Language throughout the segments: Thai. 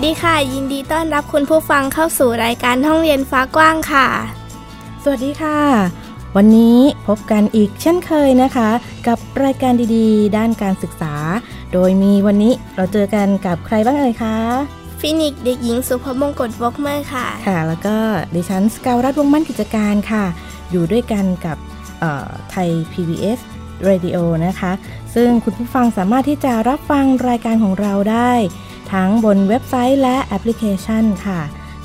สดีค่ะ ยินดีต้อนรับคุณผู้ฟังเข้าสู่รายการห้องเรียนฟ้ากว้างค่ะ สวัสดีค่ะ วันนี้พบกันอีกเช่นเคยนะคะ กับรายการดีๆ ด้านการศึกษา โดยมีวันนี้เราเจอกันกับใครบ้างเอ่ยคะฟินิกเด็กหญิงสุภมงกตวอกเมอร์ค่ะ ค่ะ แล้วก็ดิฉันสกาวรัฐวงมั่นกิจการค่ะ อยู่ด้วยกันกับไทย PBS Radio นะคะ ซึ่งคุณผู้ฟังสามารถที่จะรับฟังรายการของเราได้ ทั้งบนเว็บไซต์และแอปพลิเคชันค่ะ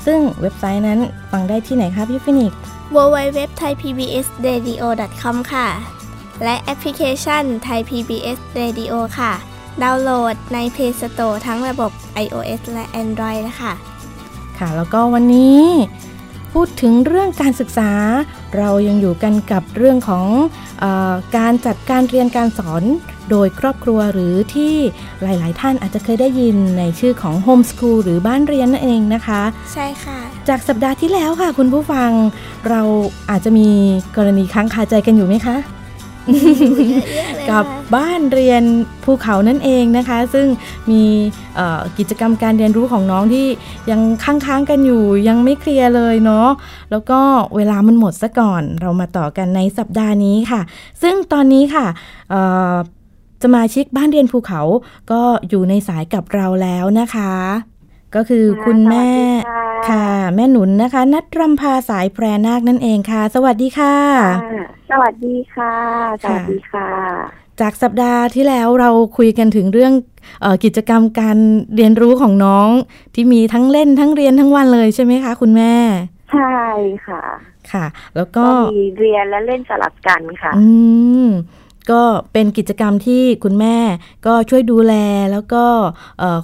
ซึ่งเว็บไซต์นั้นฟังได้ที่ไหนคะพี่ฟินิก www.thaipbsradio.com ค่ะ และแอปพลิเคชัน Thai PBS Radio ค่ะ ดาวน์โหลดใน Play Store ทั้งระบบ iOS และ Android นะคะค่ะ แล้วก็วันนี้ พูดถึงเรื่องการศึกษา เรายังอยู่กันกับเรื่องของอการจัดการเรียนการสอนโดยครอบครัวหรือที่หลาย ๆ ท่านอาจจะเคยได้ยินในชื่อของโฮมสคูลหรือบ้านเรียนนั่นเองนะคะ ใช่ค่ะ จากสัปดาห์ที่แล้วค่ะ คุณผู้ฟังเราอาจจะมีกรณีค้างคาใจกันอยู่ไหมคะ กับบ้านเรียนภูเขานั่นเองนะคะ ซึ่งมีกิจกรรมการเรียนรู้ของน้องที่ยังค้างๆกันอยู่ยังไม่เคลียร์เลยเนาะแล้วก็เวลามันหมดซะก่อน เรามาต่อกันในสัปดาห์นี้ค่ะ ซึ่งตอนนี้ค่ะสมาชิกบ้านเรียนภูเขาก็อยู่ในสายกับเราแล้วนะคะ ก็คือคุณแม่ ค่ะ แม่หนุนนะคะ นัดรำพาสายแพรนาคนั่นเองค่ะ สวัสดีค่ะ สวัสดีค่ะ สวัสดีค่ะ จากสัปดาห์ที่แล้วเราคุยกันถึงเรื่องออกิจกรรมการเรียนรู้ของน้องที่มีทั้งเล่นทั้งเรียนทั้งวันเลยใช่ไหมคะ คุณแม่ ใช่ค่ะ ค่ะ แล้วก็มีเรียนและเล่นสลับกันค่ะ อืมก็เป็นกิจกรรมที่คุณแม่ก็ช่วยดูแลแล้วก็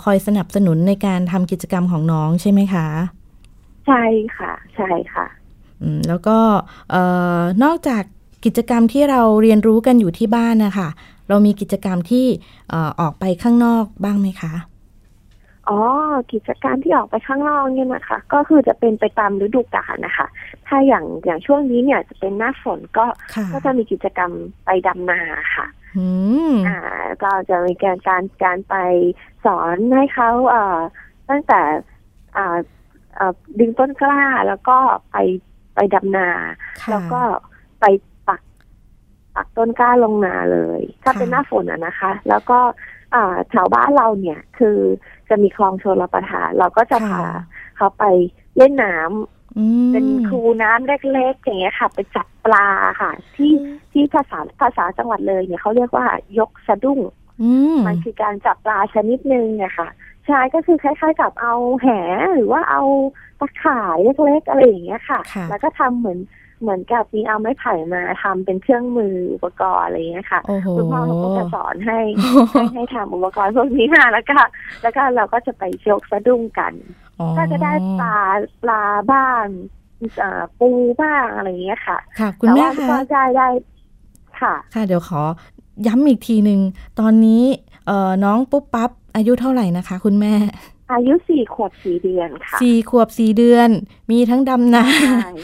คอยสนับสนุนในการทำกิจกรรมของน้องใช่ไหมคะ ใช่ค่ะ ใช่ค่ะแล้วก็นอกจากกิจกรรมที่เราเรียนรู้กันอยู่ที่บ้านนะคะเรามีกิจกรรมที่ออกไปข้างนอกบ้างไหมคะอ๋อกิจการที่ออกไปข้างนอกเนี่ยนะคะ ก็คือจะเป็นไปตามฤดูกาลนะคะ ถ้าอย่างอย่างช่วงนี้เนี่ยจะเป็นหน้าฝนก็ก็จะมีกิจกรรมไปดำนาค่ะอ่า ก็จะมีการการการไปสอนให้เขาเอ่อตั้งแต่อ่า ดึงต้นกล้าแล้วก็ไปไปดำนา แล้วก็ไปปักปักต้นกล้าลงนาเลย ถ้าเป็นหน้าฝนอะนะคะ แล้วก็แถวบ้านเราเนี่ย คือจะมีคลองชลประทาน เราก็จะพาเขาไปเล่นน้ำเป็นคูน้ำเล็กๆอย่างเงี้ยค่ะ ไปจับปลาค่ะ ที่ที่ภาษาภาษาจังหวัดเลยเนี่ยเขาเรียกว่ายกสะดุ้งมันคือการจับปลาชนิดหนึ่งเนี่ยค่ะ ใช่ก็คือคล้ายๆกับเอาแหหรือว่าเอาตะข่ายเล็กๆอะไรอย่างเงี้ยค่ะ แล้วก็ทำเหมือนเหมือนกับมีเอาไม้ไผ่มาทำเป็นเครื่องมืออุปกรณ์อะไรเงี้ยค่ะคุณพ่อเขาก็จะสอนให้ให้ให้ทำอุปกรณ์พวกนี้ค่ะแล้วก็ แล้วก็เราก็จะไปยกสะดุ้งกัน ก็จะได้ปลาปลาบ้างปูบ้างอะไรเงี้ยค่ะ ค่ะ คุณแม่คะได้ได้ค่ะ ค่ะ เดี๋ยวขอย้ำอีกทีหนึ่งตอนนี้ เออน้องปุ๊บปั๊บอายุเท่าไหร่นะคะ คุณแม่ อายุสี่ขวบสี่เดือนค่ะสี่ขวบสี่เดือน มีทั้งดำน้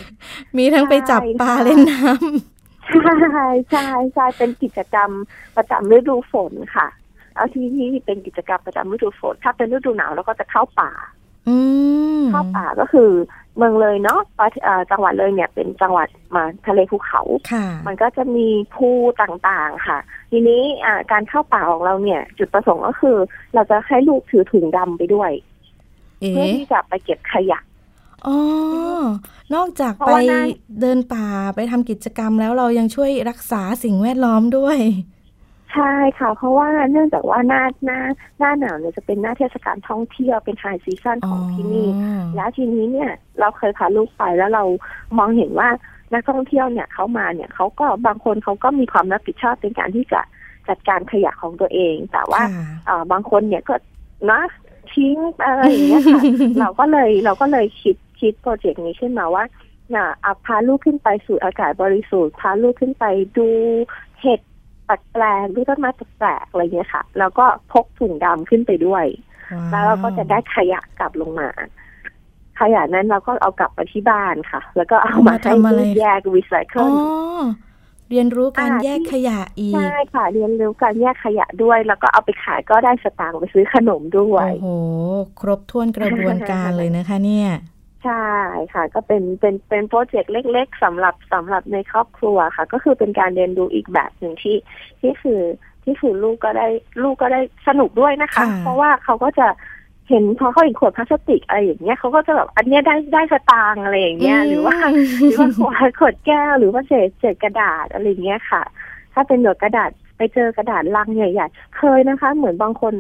ำมีทั้งไปจับปลาเล่นน้ำใช่ใช่ใช่เป็นกิจกรรมประจำฤดูฝนค่ะเอาที่ที่เป็นกิจกรรมประจำฤดูฝน ถ้าเป็นฤดูหนาวแล้วก็จะเข้าป่าเข้าป่าก็คือ เมืองเลยเนาะจังหวัดเลยเนี่ยเป็นจังหวัดมาทะเลภูเขา มันก็จะมีภูต่างๆค่ะ ทีนี้การเข้าป่าของเราเนี่ย จุดประสงค์ก็คือ เราจะให้ลูกถือถุงดำไปด้วยเพื่อที่จะไปเก็บขยะอ๋อนอกจากไปเดินป่าไปทำกิจกรรมแล้วเรายังช่วยรักษาสิ่งแวดล้อมด้วย ใใช่ค่ะ เพราะว่าเนื่องจากว่าหน้าหน้าหน้าหนาวเนี่ยจะเป็นหน้าเทศกาลท่องเที่ยวเป็นไฮซีซันของที่นี่ แล้วทีนี้เนี่ยเราเคยพาลูกไปแล้วเรามองเห็นว่านักท่องเที่ยวเนี่ยเขามาเนี่ยเขาก็บางคนเขาก็มีความรับผิดชอบในการที่จะจัดการขยะของตัวเอง แต่ว่าเออบางคนเนี่ยก็นะทิ้งอะไรอย่างเงี้ยค่ะเราก็เลยเราก็เลยคิดคิดโปรเจกต์นี้ขึ้นมาว่าน่ะเอาพาลูกขึ้นไปสูดอากาศบริสุทธิ์พาลูกขึ้นไปดูเห็ด แปลกๆดูต้นไม้แปลกๆอะไรเงี้ยค่ะ แล้วก็พกถุงดำขึ้นไปด้วย แล้วเราก็จะได้ขยะกลับลงมาขยะนั้นเราก็เอากลับไปที่บ้านค่ะ แล้วก็เอามาให้ลูกแยกรีไซเคิลเรียนรู้การแยกขยะอีกใช่ค่ะ เรียนรู้การแยกขยะด้วย แล้วก็เอาไปขายก็ได้สตางค์ไปซื้อขนมด้วย โอ้โห ครบถ้วนกระบวนการเลยนะคะเนี่ย ใช่ค่ะ ก็เป็นเป็นเป็นโปรเจกต์เล็ก ๆสำหรับสำหรับในครอบครัวค่ะ ก็คือเป็นการเรียนรู้อีกแบบหนึ่งที่ที่คือที่คือลูกก็ได้ลูกก็ได้สนุกด้วยนะคะ เพราะว่าเขาก็จะเห็นพอเขาเห็นขวดพลาสติกอะไรอย่างเงี้ยเขาก็จะแบบอันเนี้ยได้ได้สตางค์อะไรอย่างเงี้ยหรือว่าหรือว่าขวดขวดแก้วหรือว่าเศษเศษกระดาษอะไรเงี้ยค่ะ ถ้าเป็นหนวดกระดาษไปเจอกระดาษลังใหญ่ๆ เคยนะคะ เหมือนบางคน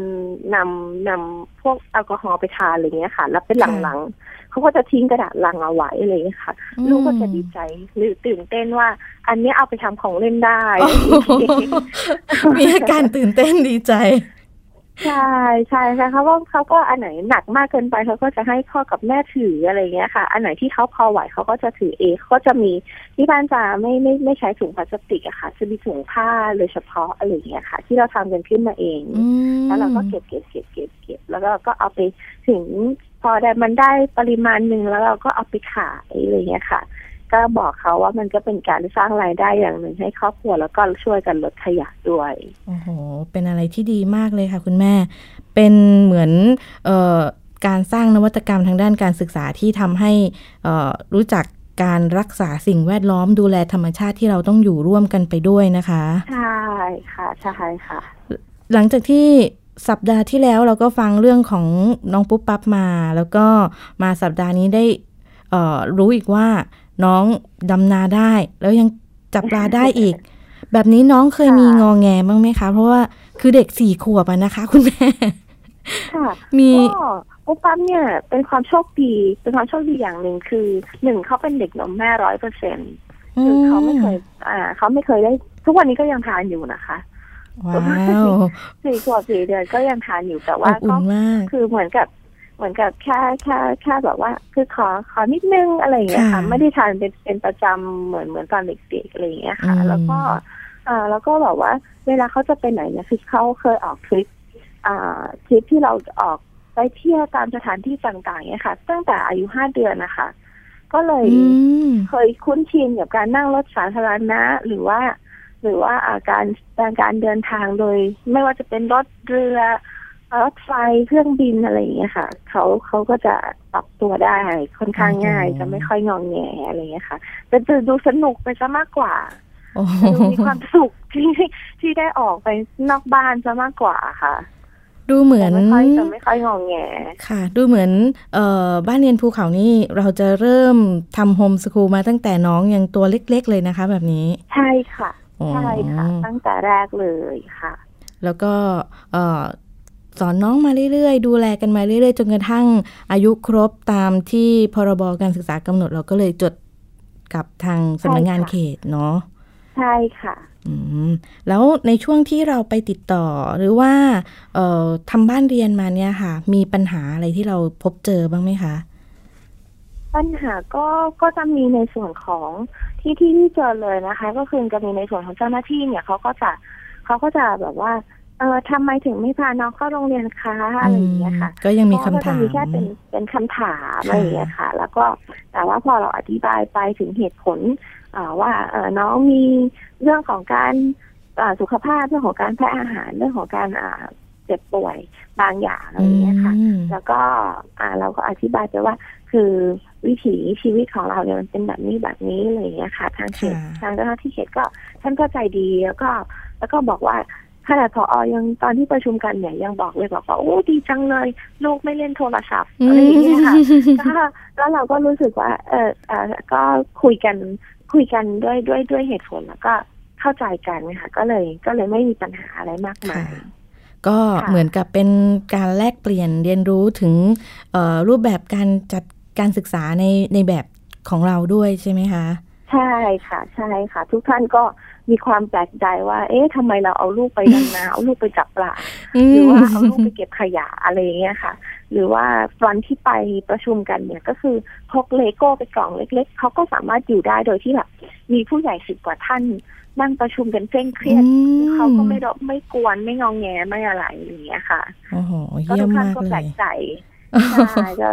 นำนำพวกแอลกอฮอล์ไปทานอะไรเงี้ยค่ะ แล้วเป็นหลังๆ เขาก็จะทิ้งกระดาษลังเอาไว้อะไรเงี้ยค่ะ ลูกก็จะดีใจหรือตื่นเต้นว่า อันนี้เอาไปทำของเล่นได้ มีอาการตื่นเต้นดีใจใช่ใช่ค่ะเขาว่าเขาก็อันไหนหนักมากเกินไปเขาก็จะให้พ่อกับแม่ถืออะไรเงี้ยค่ะ อันไหนที่เขาพอไหวเขาก็จะถือเองเขาจะมีที่บ้านจะไม่ไม่ไม่ใช้ถุงพลาสติกอะค่ะจะมีถุงผ้าโดยเฉพาะอะไรเงี้ยค่ะ ที่เราทำกันขึ้นมาเอง แล้วเราก็เก็บเก็บเก็บเก็บเก็บแล้วก็ก็เอาไปถึงพ อได้มันได้ปริมาณหนึ่งแล้วเราก็เอาไปขายอะไรเงี้ยค่ะ ก็บอกเขาว่ามันก็เป็นการสร้างรายได้อย่างหนึ่งให้ครอบครัวแล้วก็ช่วยกันลดขยะด้วยโอ้โหเป็นอะไรที่ดีมากเลยค่ะ คุณแม่ เป็นเหมือนเอ่อการสร้างนวัตกรรมทางด้านการศึกษาที่ทำให้รู้จักการรักษาสิ่งแวดล้อมดูแลธรรมชาติที่เราต้องอยู่ร่วมกันไปด้วยนะคะ ใช่ค่ะ ใช่ค่ะ หลังจากที่ สัปดาห์ที่แล้วเราก็ฟังเรื่องของน้องปุ๊บปั๊บมา แล้วก็มาสัปดาห์นี้ได้รู้อีกว่าน้องดำนาได้ แล้วยังจับปลาได้อีก แบบนี้น้องเคยมีงองแงบ้างไหมคะ เพราะว่าคือเด็กสี่ขวบนะคะ คุณแม่ค่ะมีปุ๊บปั๊มเนี่ยเป็นความโชคดีเป็นความโชคดีอย่างหนึ่งคือหนึ่งเขาเป็นเด็กนมแม่ร้อยเปอร์เซ็นต์คือเขาไม่เคย อ่า เขาไม่เคยได้ ทุกวันนี้ก็ยังทานอยู่นะคะ ว้าวสี่ขวบสี่เดือนก็ยังทานอยู่แต่ว่าก็คือเหมือนกับเหมือนกับแค่แค่แค่แบบว่า คือขอขอนิดนึงอะไรอย่างเงี้ยค่ะไม่ได้ทานเป็นเป็นประจำเหมือนเหมือนตอนเด็กๆอะไรอย่างเงี้ยค่ะ แล้วก็อ่าแล้วก็แบบว่า เวลาเขาจะไปไหนเนี่ยคือเขาเคยออกทริปอ่าทริปที่เราออกไปเที่ยวตามสถานที่ต่างๆเนี่ยค่ะ ตั้งแต่อายุห้าเดือนนะคะ ก็เลยเคยคุ้นชินกับการนั่งรถสาธารณะหรือว่า หรือว่าอาการการเดินทางโดย ไม่ว่าจะเป็นรถเรือรถไฟเครื่องบินอะไรอย่างเงี้ยค่ะเขาเขาก็จะปรับตัวได้ค่อนข้างง่าย จะไม่ค่อยงองแงอะไรเงี้ยค่ะจะจะดูสนุกไปซะมากกว่าดูมีความสุขที่ที่ได้ออกไปนอกบ้านซะมากกว่าค่ะ ดูเหมือนไม่ค่อยจะไม่ค่อยงองแงค่ะ ดูเหมือนเอ่อบ้านเรียนภูเขานี่เราจะเริ่มทำโฮมสคูลมาตั้งแต่น้องยังตัวเล็ก ๆ เลยนะคะ แบบนี้ ใช่ค่ะ ใช่ค่ะ ตั้งแต่แรกเลยค่ะ แล้วก็เอ่อสอนน้องมาเรื่อยๆ ดูแลกันมาเรื่อยๆ จนกระทั่งอายุครบตามที่พรบการศึกษากำหนดเราก็เลยจดกับทางสำนักงานเขตเนาะใช่ค่ะอืมแล้วในช่วงที่เราไปติดต่อหรือว่าเอ่อทำบ้านเรียนมาเนี่ยค่ะ มีปัญหาอะไรที่เราพบเจอบ้างไหมคะ ปัญหาก็ก็จะมีในส่วนของ ที่ที่ที่เจอเลยนะคะ ก็คือจะมีในส่วนของเจ้าหน้าที่เนี่ยเขาก็จะเขาก็จะแบบว่า เออทำไมถึงไม่พาน้องเข้าโรงเรียนคะอะไรอย่างเงี้ยค่ะ ก็ยังมีคำถามมีแค่เป็นเป็นคำถามอะไรอย่างเงี้ยค่ะ แล้วก็แต่ว่าพอเราอธิบายไปถึงเหตุผลว่าเออน้องมีเรื่องของการสุขภาพเรื่องของการแพ้อาหารเรื่องของการเจ็บป่วยบางอย่างอะไรอย่างเงี้ยค่ะ แล้วก็อ่าเราก็อธิบายไปว่า คือ วิถีชีวิตของเราเนี่ยมันเป็นแบบนี้แบบนี้อะไรอย่างเงี้ยค่ะ ทางเขตทางเจ้าหน้าที่เขตก็ท่านก็ใจดีแล้วก็แล้วก็บอกว่าขนาดพออยังตอนที่ประชุมกันเนี่ยยังบอกเลยบอกว่าโอ้ดีจังเลย ลูกไม่เล่นโทรศัพท์อะไรอย่างเงี้ยค่ะแล้วเราก็รู้สึกว่า เออเออก็คุยกันคุยกันด้วยด้วยด้วยเหตุผลแล้วก็เข้าใจกันค่ะก็เลยก็เลยไม่มีปัญหาอะไรมากมายก็เหมือนกับเป็นการแลกเปลี่ยนเรียนรู้ถึงรูปแบบการจัด การศึกษาในในแบบของเราด้วยใช่ไหมคะ ใช่ค่ะ ใช่ค่ะ ทุกท่านก็มีความแปลกใจว่า เอ๊ะทำไมเราเอาลูกไปดำนาเอาลูกไปจับปลาหรือว่าเอาลูกไปเก็บขยะอะไรเงี้ยค่ะ หรือว่าวันที่ไปประชุมกันเนี่ยก็คือพกเลโก้ไปกล่องเล็ก ๆเขาก็สามารถอยู่ได้โดยที่แบบมีผู้ใหญ่สิบกว่าท่านนั่งประชุมกันเคร่งเครียดเขาก็ไม่รบไม่กวนไม่งองแงไม่อะไรอย่างเงี้ยค่ะก็ทุกท่านก็แปลกใจใช่ก็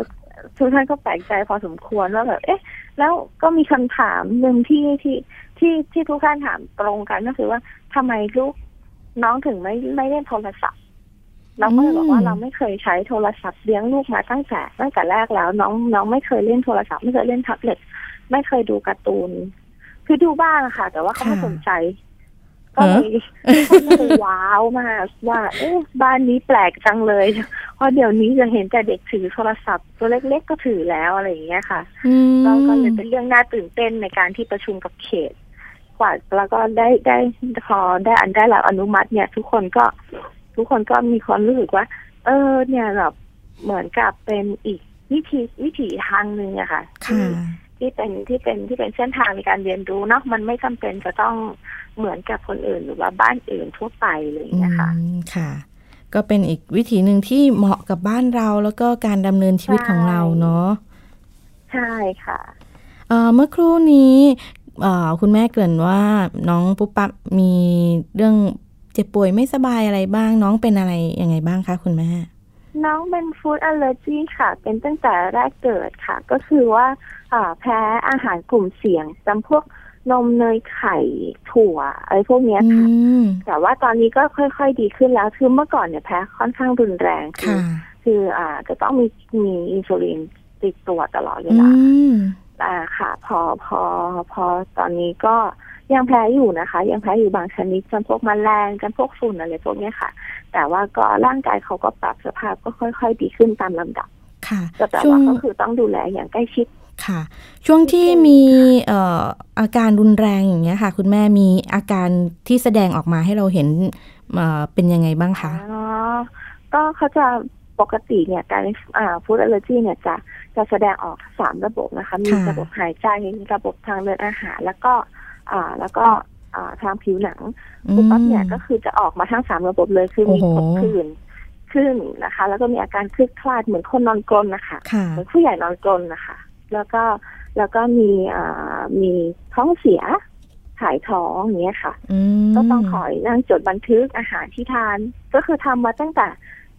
ทุกท่านก็แปลกใจพอสมควรว่าแบบเอ๊ะ แล้วก็มีคำถามหนึ่งที่ที่ที่ที่ทุกท่านถามตรงกันก็คือว่าทำไมลูกน้องถึงไม่ไม่เล่นโทรศัพท์เราก็เลยบอกว่าเราไม่เคยใช้โทรศัพท์เลี้ยงลูกมาตั้งแต่ตั้งแต่แรกแล้ว น้องน้องไม่เคยเล่นโทรศัพท์ไม่เคยเล่นแท็บเล็ตไม่เคยดูการ์ตูน คือดูบ้างค่ะ แต่ว่าเขาไม่สนใจ ก็เลยก็เลยว้าวมากว่า เอ๊ะบ้านนี้แปลกจังเลย เพราะเดี๋ยวนี้จะเห็นแต่เด็กถือโทรศัพท์ตัวเล็กๆก็ถือแล้วอะไรอย่างเงี้ยค่ะแล้วก็เลยเป็นเรื่องน่าตื่นเต้นในการที่ประชุมกับเขตกว่าแล้วก็ได้ได้พอได้อันได้รับอนุมัติเนี่ย ทุกคนก็ทุกคนก็มีความรู้สึกว่า เออ เนี่ยแบบเหมือนกับเป็นอีกวิธีวิถีทางหนึ่งอะค่ะ ที่เป็นที่เป็นที่เป็นเส้นทางในการเรียนรู้เนาะมันไม่จำเป็นจะต้องเหมือนกับคนอื่นหรือว่าบ้านอื่นทั่วไปเลยนะคะค่ะ ก็เป็นอีกวิธีหนึ่งที่เหมาะกับบ้านเราแล้วก็การดำเนินชีวิตของเราเนาะใช่ค่ะเมื่อครู่นี้คุณแม่เกริ่นว่าน้องปุ๊บปั๊บมีเรื่องเจ็บป่วยไม่สบายอะไรบ้าง น้องเป็นอะไรยังไงบ้างคะคุณแม่ น้องเป็นฟู้ดอัลเลอร์จีค่ะ เป็นตั้งแต่แรกเกิดค่ะ ก็คือว่า แพ้อาหารกลุ่มเสี่ยงจำพวกนมเนยไข่ถั่วอะไรพวกนี้ค่ะ แต่ว่าตอนนี้ก็ค่อย ๆ ดีขึ้นแล้ว คือเมื่อก่อนเนี่ยแพ้ค่อนข้างรุนแรงคือคืออ่าจะต้องมีมีอินซูลินติดตัวตลอดเวลาอ่าค่ะ พอพอพอตอนนี้ก็ยังแพ้อยู่นะคะ ยังแพ้อยู่บางชนิดจนพวกมแมลงกันพวกฝุ่นอะไรพวกนี้ค่ะ แต่ว่าก็ร่างกายเขาก็ปรับสภาพก็ค่อย ๆ ดีขึ้นตามลำดับ ค่ะแต่ว่าก็คือต้องดูแลอย่างใกล้ชิด ค่ะ ช่วงที่มีเอ่ออาการรุนแรงอย่างเงี้ยค่ะ คุณแม่มีอาการที่แสดงออกมาให้เราเห็นเอ่อเป็นยังไงบ้างคะอ๋อก็เขาจะปกติเนี่ยการอ่าฟู้ดอัลเลอร์จีเนี่ยจะจะแสดงออกสามระบบนะคะ มีระบบหายใจมีระบบทางเดินอาหาร แล้วก็อ่าแล้วก็อ่าทางผิวหนังปุ๊บปั๊บเนี่ยก็คือจะออกมาทั้งสามระบบเลยคือมีผดผื่นขึ้นนะคะ แล้วก็มีอาการคลึกคลาดเหมือนคนนอนกลนนะคะเหมือนผู้ใหญ่นอนกลนนะคะ แล้วก็แล้วก็มีอ่ามีท้องเสียถ่ายท้องอย่างเงี้ยค่ะก็ต้องคอยนั่งจดบันทึกอาหารที่ทาน ก็คือทำมาตั้งแต่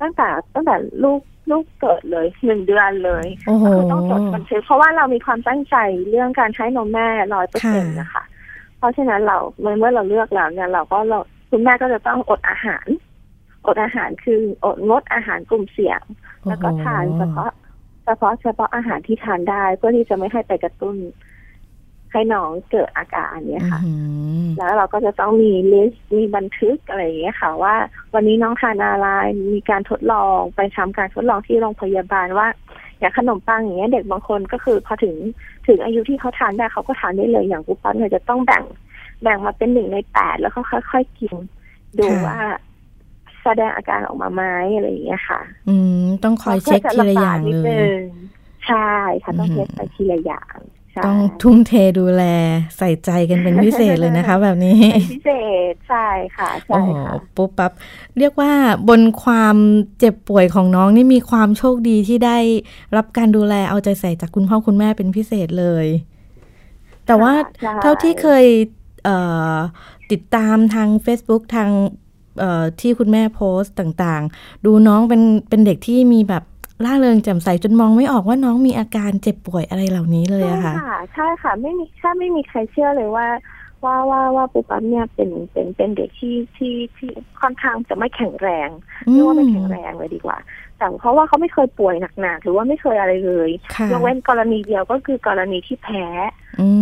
ตั้งแต่ตั้งแต่ลูกลูกเกิดเลยหนึ่งเดือนเลยก็คือต้องจดบันทึกเพราะว่าเรามีความตั้งใจเรื่องการใช้นมแม่ร้อยเปอร์เซ็นต์นะคะ เพราะฉะนั้นเราเมื่อเราเลือกแล้วเนี่ยเราก็เราคุณแม่ก็จะต้องอดอาหาร อดอาหารคืออดงดอาหารกลุ่มเสี่ยง แล้วก็ทานเฉพาะ เฉพาะเฉพาะอาหารที่ทานได้ เพื่อที่จะไม่ให้ไปกระตุ้น ให้น้องเกิดอาการเนี้ยค่ะ แล้วเราก็จะต้องมีลิสต์มีบันทึกอะไรอย่างเงี้ยค่ะ ว่า วันนี้น้องทานอะไรมีการทดลองไปทำการทดลองที่โรงพยาบาลว่าอย่างขนมปังอย่างเงี้ยเด็กบางคนก็คือพอถึงถึงอายุที่เขาทานได้เขาก็ทานได้เลยอย่างปุ๊บปั๊บเนี่ยจะต้องแบ่งแบ่งมาเป็นหนึ่งในแปดแล้วก็ค่อย ๆ กินดูว่า แสดงอาการออกมาไหมอะไรอย่างเงี้ยค่ะ อืมต้องคอยเช็คทีละอย่างเลยใช่ค่ะต้องเช็คไปทีละอย่างต้องทุ่มเทดูแลใส่ใจกันเป็นพิเศษเลยนะคะ แบบนี้พิเศษใช่ค่ะใช่ค่ะปุ๊บปั๊บเรียกว่าบนความเจ็บป่วยของน้องนี่มีความโชคดีที่ได้รับการดูแลเอาใจใส่จากคุณพ่อคุณแม่เป็นพิเศษเลย แต่ว่าเท่าที่เคยติดตามทาง Facebook ทาง ที่คุณแม่โพสต์ต่างๆ ดูน้องเป็นเป็นเด็กที่มีแบบล่าเริงแจ่มใสจนมองไม่ออกว่าน้องมีอาการเจ็บป่วยอะไรเหล่านี้เลยอะค่ะใช่ค่ะไม่มีถ้าไม่มีใครเชื่อเลยว่า ว่าว่าว่าปุ๊บปั๊บเนี่ยเป็นเป็นเป็นเด็กที่ที่ที่ค่อนข้างจะไม่แข็งแรงเรียกว่าไม่แข็งแรงเลยดีกว่า แต่เพราะว่าเขาไม่เคยป่วยหนักๆหรือว่าไม่เคยอะไรเลยยกเว้นกรณีเดียวก็คือกรณีที่แพ้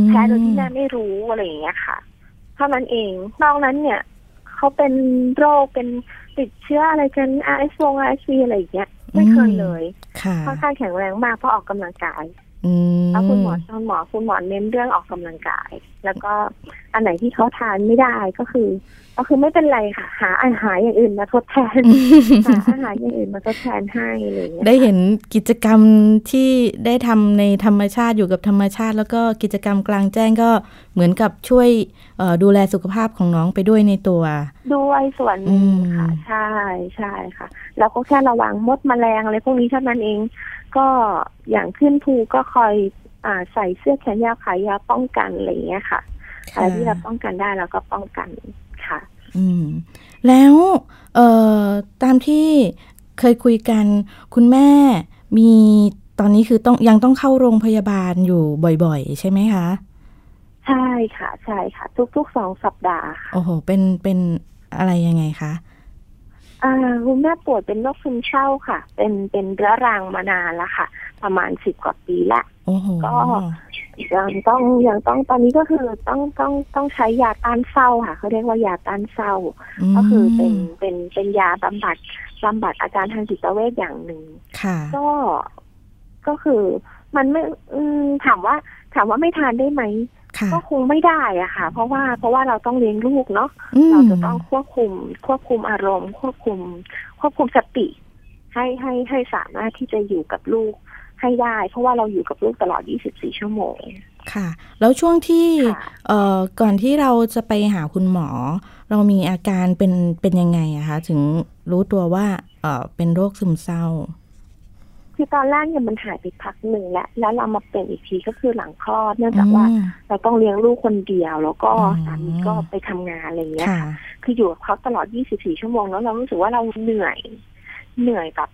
แพ้โดยที่แม่ไม่รู้อะไรอย่างเงี้ยค่ะเท่านั้นเองนอกนั้นเนี่ย เขาเป็นโรคเป็นติดเชื้ออะไรกันไอซ์วงไอซีอะไรอย่างเงี้ยไม่เคยเลยค่อนข้างแข็งแรงมากเพราะออกกำลังกายแล้วคุณหมอคุณหมอคุณหมอเน้นเรื่องออกกำลังกาย แล้วก็ อันไหนที่เขาทานไม่ได้ก็คือ ก็คือไม่เป็นไรค่ะ หาอาหารอย่างอื่นมาทดแทนหาอาหารอย่างอื่นมาทดแทนให้อะไรอย่างเงี้ยได้เห็นกิจกรรมที่ได้ทำในธรรมชาติอยู่กับธรรมชาติ แล้วก็กิจกรรมกลางแจ้งก็เหมือนกับช่วยดูแลสุขภาพของน้องไปด้วยในตัว ด้วยส่วนนึงค่ะ ใช่ใช่ค่ะแล้วก็แค่ระวังมดมแมลงอะไรพวกนี้เท่านั้นเอง ก็อย่างขึ้นภูก็คอยอ่าใส่เสื้อแขนยาวขายาวป้องกันอะไรอย่างเงี้ยค่ะ อะไรที่เราป้องกันได้เราก็ป้องกันค่ะ อืม แล้วเอ่อตามที่เคยคุยกัน คุณแม่มีตอนนี้คือต้องยังต้องเข้าโรงพยาบาลอยู่บ่อย ๆ ใช่ไหมคะใช่ค่ะ ใช่ค่ะ ทุกๆสองสัปดาห์โอ้โห เป็นเป็นอะไรยังไงคะอ่าคุณแม่ป่วยเป็นโรคซึมเศร้าค่ะ เป็นเป็นเรื้อรังมานานแล้วค่ะ ประมาณสิบกว่าปีละก็ ยังต้องยังต้องตอนนี้ก็คือต้องต้องต้องใช้ยาต้านเศร้าค่ะเขาเรียกว่ายาต้านเศร้า ก็คือเป็นเป็นเป็นยาบำบัดบำบัดอาการทางจิตเวชอย่างหนึ่งก็ก็คือมันไม่ถามว่า ถามว่าไม่ทานได้ไหมก็คงไม่ได้อะค่ะ เพราะว่าเพราะว่าเราต้องเลี้ยงลูกเนาะเราจะต้องควบคุม ควบคุมอารมณ์ ควบคุม ควบคุมสติ ให้ให้ให้สามารถที่จะอยู่กับลูก ให้ได้ เพราะว่าเราอยู่กับลูกตลอด 24 ชั่วโมง ค่ะ แล้วช่วงที่เอ่อก่อนที่เราจะไปหาคุณหมอ เรามีอาการเป็นเป็นยังไงอะคะถึงรู้ตัวว่าเอ่อเป็นโรคซึมเศร้า คือตอนแรกเนี่ยมันหายไปพักหนึ่งแล้วแล้วเรามาเป็นอีกทีก็คือหลังคลอดเนื่องจากว่า เราต้องเลี้ยงลูกคนเดียว แล้วก็สามีก็ไปทำงานอะไรเงี้ยค่ะคืออยู่กับเขาตลอด 24 ชั่วโมงแล้วเรารู้สึกว่าเราเหนื่อย เหนื่อยแบบ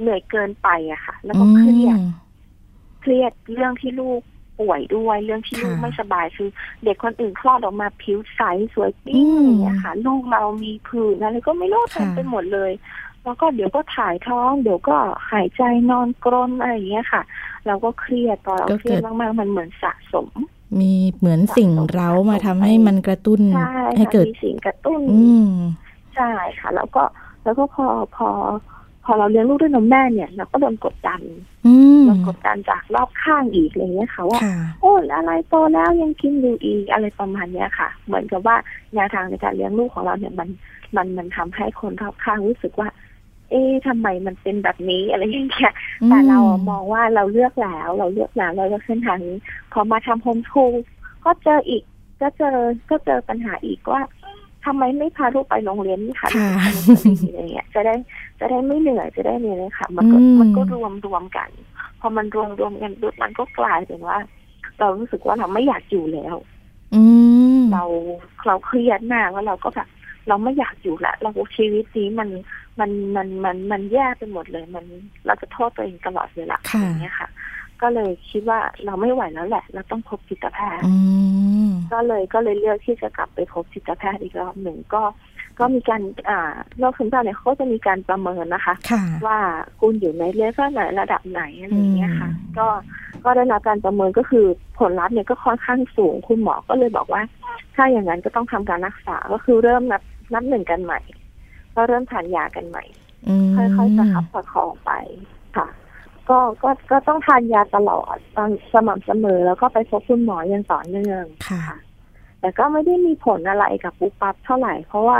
เหนื่อยเกินไปอะค่ะ แล้วก็เครียดเครียดเรื่องที่ลูกป่วยด้วยเรื่องที่ลูกไม่สบายคือเด็กคนอื่นคลอดออกมาผิวใสสวยปิ้งอย่างเงี้ยค่ะ ลูกเรามีผื่นอะไรก็ไม่รู้เต็มไปหมดเลย แล้วก็เดี๋ยวก็ถ่ายท้อง เดี๋ยวก็หายใจนอนกรนอะไรอย่างเงี้ยค่ะ เราก็เครียดตอนเราเครียดมากๆมันเหมือนสะสม มีเหมือนสิ่งเร้ามาทำให้มันกระตุ้นให้เกิดสิ่งกระตุ้นอืใช่ค่ะ แล้วก็แล้วก็พอพอ พอเราเลี้ยงลูกด้วยนมแม่เนี่ยเราก็โดนกดดันโดนกดดันจากรอบข้างอีกอะไรเงี้ยค่ะว่าโอ้อะไรโตแล้วยังกินอยู่อีกอะไรประมาณเนี้ยค่ะ เหมือนกับว่าแนวทางในการเลี้ยงลูกของเราเนี่ยมันมันมันทำให้คนรอบข้างรู้สึกว่า เอ๊ะทำไมมันเป็นแบบนี้อะไรอย่างเงี้ยแต่เรามองว่าเราเลือกแล้ว เราเลือกแล้วเราเลือกเส้นทางนี้พอมาทำโฮมทูก็เจออีกก็เจอก็เจอปัญหาอีกว่า ทำไมไม่พาลูกไปโรงเรียนค่ะอะไรเงี้ยจะได้จะได้ไม่เหนื่อยจะได้เนี่ยเลยค่ะ มันก็มันก็รวมรวมกัน พอมันรวมรวมกันปุ๊บมันก็กลายเป็นว่า เรารู้สึกว่าเราไม่อยากอยู่แล้วอืเราเราเครียดมากแล้วเราก็แบบเราไม่อยากอยู่ละเราชีวิตนี้มันมันมันมันมันแย่ไปหมดเลยมันเราจะโทษตัวเองตลอดเวลาอย่างเงี้ยค่ะ ก็เลยคิดว่าเราไม่ไหวแล้วแหละ เราต้องพบจิตแพทย์ก็เลยก็เลยเลือกที่จะกลับไปพบจิตแพทย์อีกรอบหนึ่งก็ ก็มีการอ่าโรคซึมเศร้าเนี่ยเขาจะมีการประเมินนะคะ ว่าคุณอยู่ในเลเวลไหนระดับไหนอะไรเงี้ยค่ะ ก็ก็ได้รับการประเมินก็คือผลลัพธ์เนี่ยก็ค่อนข้างสูงคุณหมอก็เลยบอกว่า ถ้าอย่างนั้นก็ต้องทำการรักษาก็คือเริ่มนับนับหนึ่งกันใหม่ ก็เริ่มทานยากันใหม่ ค่อยๆจะขับประคองไปค่ะ ก็ก็ก็ต้องทานยาตลอดตอนสม่ำเสมอแล้วก็ไปพบคุณหมออย่างต่อเนื่องค่ะ แต่ก็ไม่ได้มีผลอะไรกับปุ๊บปั๊บเท่าไหร่ เพราะว่า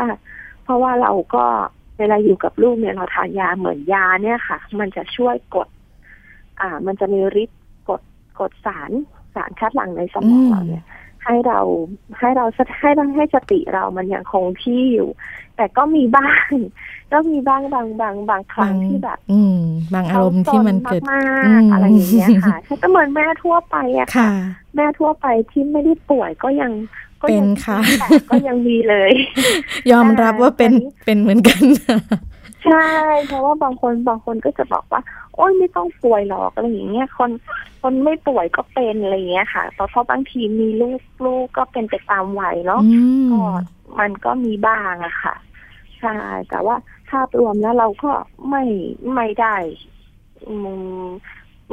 เพราะว่าเราก็เวลาอยู่กับลูกเนี่ยเราทานยาเหมือนยาเนี่ยค่ะ มันจะช่วยกด อ่า มันจะมีฤทธิ์กดกดสารสารคัดหลั่งในสมองเราเนี่ย ให้เราให้เราให้ให้สติเรามันยังคงที่อยู่ แต่ก็มีบ้างก็มีบ้างบางบางบางครั้งที่แบบ อืม บางอารมณ์ที่มันเกิดมากอะไรอย่างเงี้ยค่ะก็เหมือนแม่ทั่วไปอะค่ะ แม่ทั่วไปที่ไม่ได้ป่วยก็ยังก็ยังค่ะก็ยังมีเลย ยอมรับว่าเป็นเป็นเหมือนกัน ใช่เพราะว่าบางคนบางคนก็จะบอกว่า โอ้ยไม่ต้องป่วยหรอกอะไรอย่างเงี้ยคนคนไม่ป่วยก็เป็นอะไรเงี้ยค่ะเพราะเพราะบางทีมีลูกลูกก็เป็นไปตามวัยเนาะก็มันก็มีบ้างอะค่ะใช่แต่ว่าภาพรวมแล้วเราก็ไม่ไม่ได้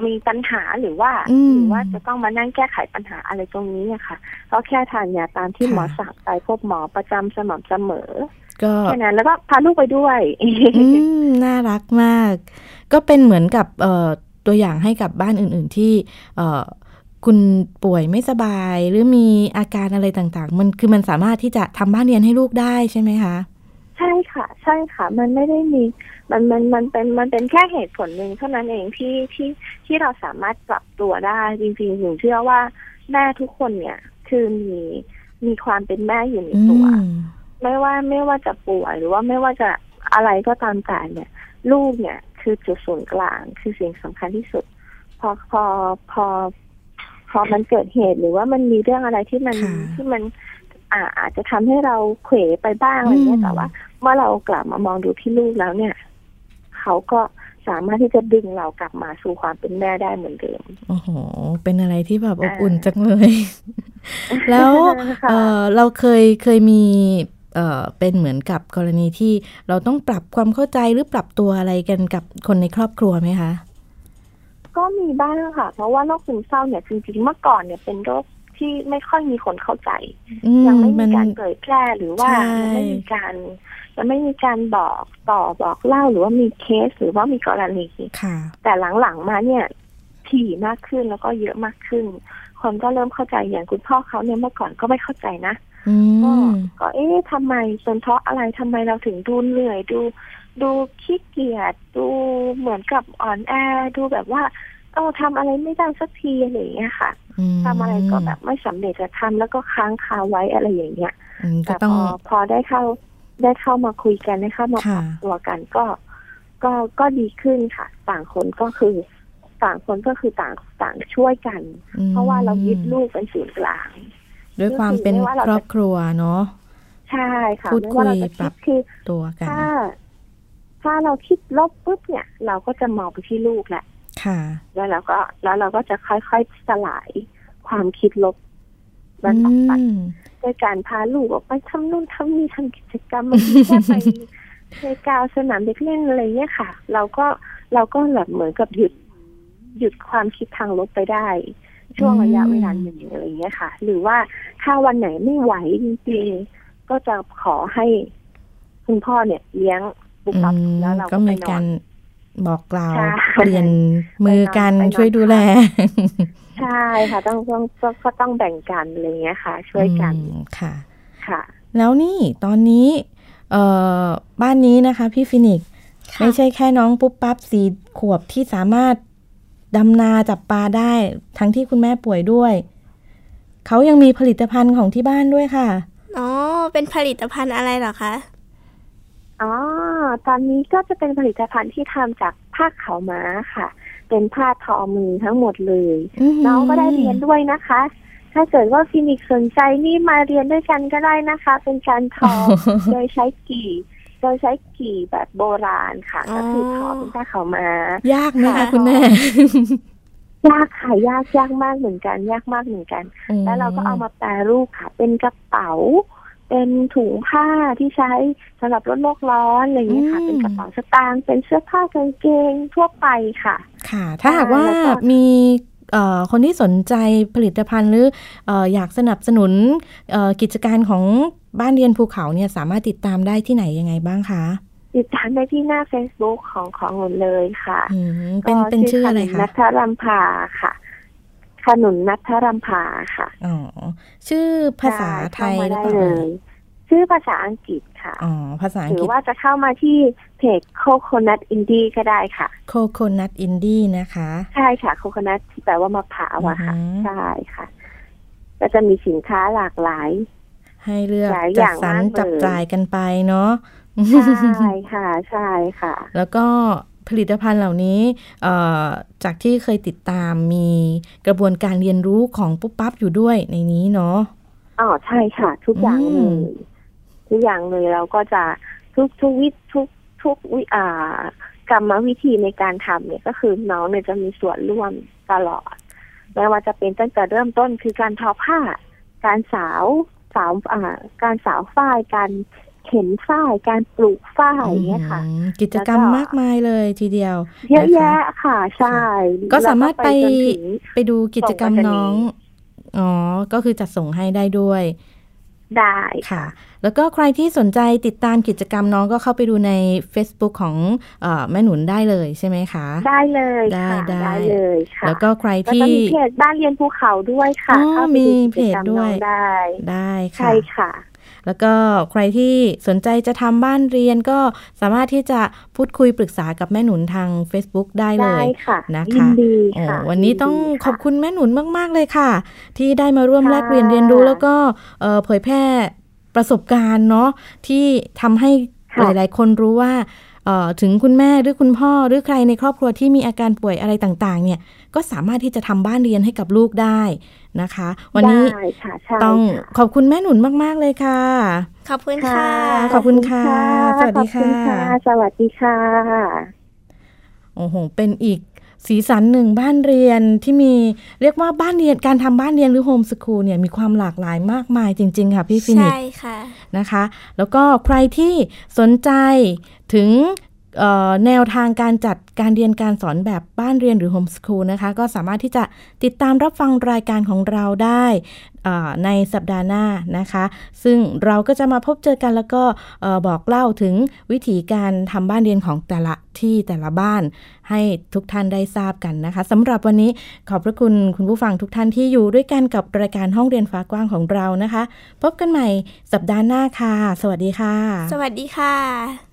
มีปัญหาหรือว่าหรือว่าจะต้องมานั่งแก้ไขปัญหาอะไรตรงนี้อะค่ะก็แค่ทานยาตามที่หมอสั่งไปพบหมอประจำสม่ำเสมอ ก็แค่นั้นแล้วก็พาลูกไปด้วยน่ารักมาก ก็เป็นเหมือนกับเอ่อตัวอย่างให้กับบ้านอื่น ๆ ที่คุณป่วยไม่สบายหรือมีอาการอะไรต่างๆ มันคือมันสามารถที่จะทำบ้านเรียนให้ลูกได้ใช่ไหมคะ ใช่ค่ะ ใช่ค่ะ มันไม่ได้มีมันมันมันเป็นมันเป็นแค่เหตุผลหนึ่งเท่านั้นเองที่ที่ที่เราสามารถปรับตัวได้จริงๆหนูเชื่อว่าแม่ทุกคนเนี่ย คือมีมีความเป็นแม่อยู่ในตัว ไม่ว่าไม่ว่าจะป่วยหรือว่าไม่ว่าจะอะไรก็ตามแต่เนี่ย ลูกเนี่ย คือจุดศูนย์กลางคือสิ่งสำคัญที่สุด พอพอพอ พอมันเกิดเหตุหรือว่ามันมีเรื่องอะไรที่มันที่มันอาอาจจะทำให้เราเขวไปบ้างอะไรเงี้ยแต่ว่า เมื่อเรากลับมามองดูที่ลูกแล้วเนี่ย เขาก็สามารถที่จะดึงเรากลับมาสู่ความเป็นแม่ได้เหมือนเดิม โอ้โห เป็นอะไรที่แบบอบอุ่นจังเลย แล้วเออเราเคยเคยมี เอ่อเป็นเหมือนกับกรณีที่เราต้องปรับความเข้าใจหรือปรับตัวอะไรกันกับคนในครอบครัวไหมคะ ก็มีบ้างค่ะ เพราะว่าโรคซึมเศร้าเนี่ยจริงๆเมื่อก่อนเนี่ยเป็นโรคที่ไม่ค่อยมีคนเข้าใจ ยังไม่มีการเผยแพร่หรือว่ายังไม่มีการยังไม่มีการบอกต่อบอกเล่าหรือว่ามีเคสหรือว่ามีกรณีแต่หลังๆมาเนี่ยถี่มากขึ้นแล้วก็เยอะมากขึ้น คนก็เริ่มเข้าใจอย่างคุณพ่อเขาเนี่ยเมื่อก่อนก็ไม่เข้าใจนะ ก็ก็เอ๊ะทำไมเป็นเพราะอะไรทำไมเราถึงดูเหนื่อยดู ดูขี้เกียจดูเหมือนกับอ่อนแอดูแบบว่าเออทำอะไรไม่ได้สักทีอะไรอย่างเงี้ยค่ะทำอะไรก็แบบไม่สำเร็จจะทำแล้วก็ค้างคาไว้อะไรอย่างเงี้ยแต่พอพอได้เข้าได้เข้ามาคุยกันได้เข้ามาปรับตัวกันก็ก็ก็ดีขึ้นค่ะ ต่างคนก็คือ ต่างคนก็คือต่างต่างช่วยกัน เพราะว่าเรายึดลูกเป็นศูนย์กลาง ด้วยความเป็นครอบครัวเนาะใช่ค่ะพูดคุยปรับคือตัวกันถ้าถ้าเราคิดลบปุ๊บเนี่ย เราก็จะมองไปที่ลูกแหละค่ะ แล้วเราก็แล้วเราก็จะค่อยๆสลายความคิดลบมันออกไปด้วยการพาลูกออกไปทำนู่นทำนี่ทำกิจกรรมมันแค่ไปในกาวสนามเด็กเล่นอะไรเงี้ยค่ะ เราก็เราก็แบบเหมือนกับหยุดหยุดความคิดทางลบไปได้ ช่วงระยะเวลาหนึ่งอะไรเงี้ยค่ะ หรือว่าถ้าวันไหนไม่ไหวจริงๆก็จะขอให้คุณพ่อเนี่ยเลี้ยงบุกรับแล้วเราก็มีการบอกกล่าวเปลี่ยนมือกันช่วยดูแล ใช่ค่ะ ต้องต้องก็ต้องแบ่งกันอะไรเงี้ยค่ะ ช่วยกันค่ะค่ะ แล้วนี่ตอนนี้ เอ่อบ้านนี้นะคะ พี่ฟินิกไม่ใช่แค่น้องปุ๊บปั๊บสี่ขวบที่สามารถ ดำนาจับปลาได้ ทั้งที่คุณแม่ป่วยด้วย เขายังมีผลิตภัณฑ์ของที่บ้านด้วยค่ะ อ๋อ เป็นผลิตภัณฑ์อะไรหรอคะ อ๋อ ตอนนี้ก็จะเป็นผลิตภัณฑ์ที่ทำจากผ้าขาวม้าค่ะ เป็นผ้าทอมือทั้งหมดเลย น้องก็ได้เรียนด้วยนะคะ ถ้าเกิดว่าฟินิกสนใจนี่มาเรียนด้วยกันก็ได้นะคะ เป็นการทอโดยใช้กี่ โดยใช้กี่แบบโบราณค่ะ ก็คือทอเป็นผ้าขาวม้ายากไหมคะคุณแม่ยากค่ะยากยากมากเหมือนกัน ยากมากเหมือนกัน แล้วเราก็เอามาแปรรูปค่ะ เป็นกระเป๋า เป็นถุงผ้าที่ใช้สำหรับลดโลกร้อนอะไรอย่างนี้ค่ะ เป็นกระเป๋าสตางค์เป็นเสื้อผ้ากางเกงทั่วไปค่ะ ค่ะ ถ้าหากว่ามี คนที่สนใจผลิตภัณฑ์หรืออยากสนับสนุนกิจการของบ้านเรียนภูเขาเนี่ยสามารถติดตามได้ที่ไหนยังไงบ้างคะติดตามได้ที่หน้า Facebook ของของหนูเลยค่ะเป็นเป็นชื่ออะไรคะนัทรัมพาค่ะ ขนุนนัทรัมพาค่ะอ๋อชื่อภาษาไทยได้เลย ชื่อภาษาอังกฤษค่ะอ๋อภาษาอังกฤษหรือว่าจะเข้ามาที่เพจ Coconut Indy ก็ได้ค่ะ Coconut Indy นะคะ ใช่ค่ะ coconut ที่แปลว่ามะพร้าวอะค่ะ ใช่ค่ะ ก็จะมีสินค้าหลากหลาย ให้เลือกจัดสรรจับจ่ายกันไปเนาะใช่ค่ะ ใช่ค่ะ แล้วก็ผลิตภัณฑ์เหล่านี้จากที่เคยติดตามมีกระบวนการเรียนรู้ของปุ๊บปั๊บอยู่ด้วยในนี้เนาะอ๋อใช่ค่ะ ทุกอย่างเลย ทุกอย่างเลยเราก็จะทุกทุกวิทุกทุกวิอ่ากรรมวิธีในการทำเนี่ยก็คือน้องเนี่ยจะมีส่วนร่วมตลอดไม่ว่าจะเป็นตั้งแต่เริ่มต้นคือการทอผ้า การสาวสาวอ่าการสาวฝ้ายการเข็นฝ้ายการปลูกฝ้ายอย่างเงี้ยค่ะ กิจกรรมมากมายเลยทีเดียว เยอะแยะค่ะใช่ก็สามารถไปไปดูกิจกรรมน้องอ๋อ ก็คือจัดส่งให้ได้ด้วย ได้ค่ะ แล้วก็ใครที่สนใจติดตามกิจกรรมน้องก็เข้าไปดูใน Facebook ของอแม่หนุนได้เลยใช่ไหมคะ ได้เลยได้ได้เลยค่ะ แล้วก็ใครที่มีเพจบ้านเรียนภูเขาด้วยค่ะเข้ามีเพจด้วยได้ได้ค่ะใช่ค่ะ แล้วก็ใครที่สนใจจะทำบ้านเรียนก็สามารถที่จะพูดคุยปรึกษากับแม่หนุนทาง Facebook ได้เลยะนะคะวันนี้ต้องขอบคุณแม่หนุนมาก ๆ เลยค่ะ ที่ได้มาร่วมแลกเรียนเรียนรู้ แล้วก็เผยแพร่ประสบการณ์เนาะที่ทำให้หลาย ๆ คนรู้ว่า ถึงคุณแม่หรือคุณพ่อหรือใครในครอบครัวที่มีอาการป่วยอะไรต่างๆ เนี่ยก็สามารถที่จะทำบ้านเรียนให้กับลูกได้นะคะ วันนี้ต้องขอบคุณแม่หนุนมาก ๆ เลยค่ะ ขอบคุณค่ะ ขอบคุณค่ะ สวัสดีค่ะ สวัสดีค่ะ โอ้โห เป็นอีก สีสันหนึ่งบ้านเรียนที่มีเรียกว่าบ้านเรียนการทำบ้านเรียนหรือ homeschool เนี่ยมีความหลากหลายมากมายจริง ๆ ค่ะพี่ฟินิกใช่ค่ะนะคะ แล้วก็ใครที่สนใจถึง แนวทางการจัดการเรียนการสอนแบบบ้านเรียนหรือโฮมสคูลนะคะ ก็สามารถที่จะติดตามรับฟังรายการของเราได้ในสัปดาห์หน้านะคะ ซึ่งเราก็จะมาพบเจอกันแล้วก็บอกเล่าถึงวิธีการทำบ้านเรียนของแต่ละที่แต่ละบ้าน ให้ทุกท่านได้ทราบกันนะคะสำหรับวันนี้ขอบพระคุณคุณผู้ฟังทุกท่านที่อยู่ด้วยกันกับรายการห้องเรียนฟ้ากว้างของเรานะคะ พบกันใหม่สัปดาห์หน้าค่ะ สวัสดีค่ะ สวัสดีค่ะ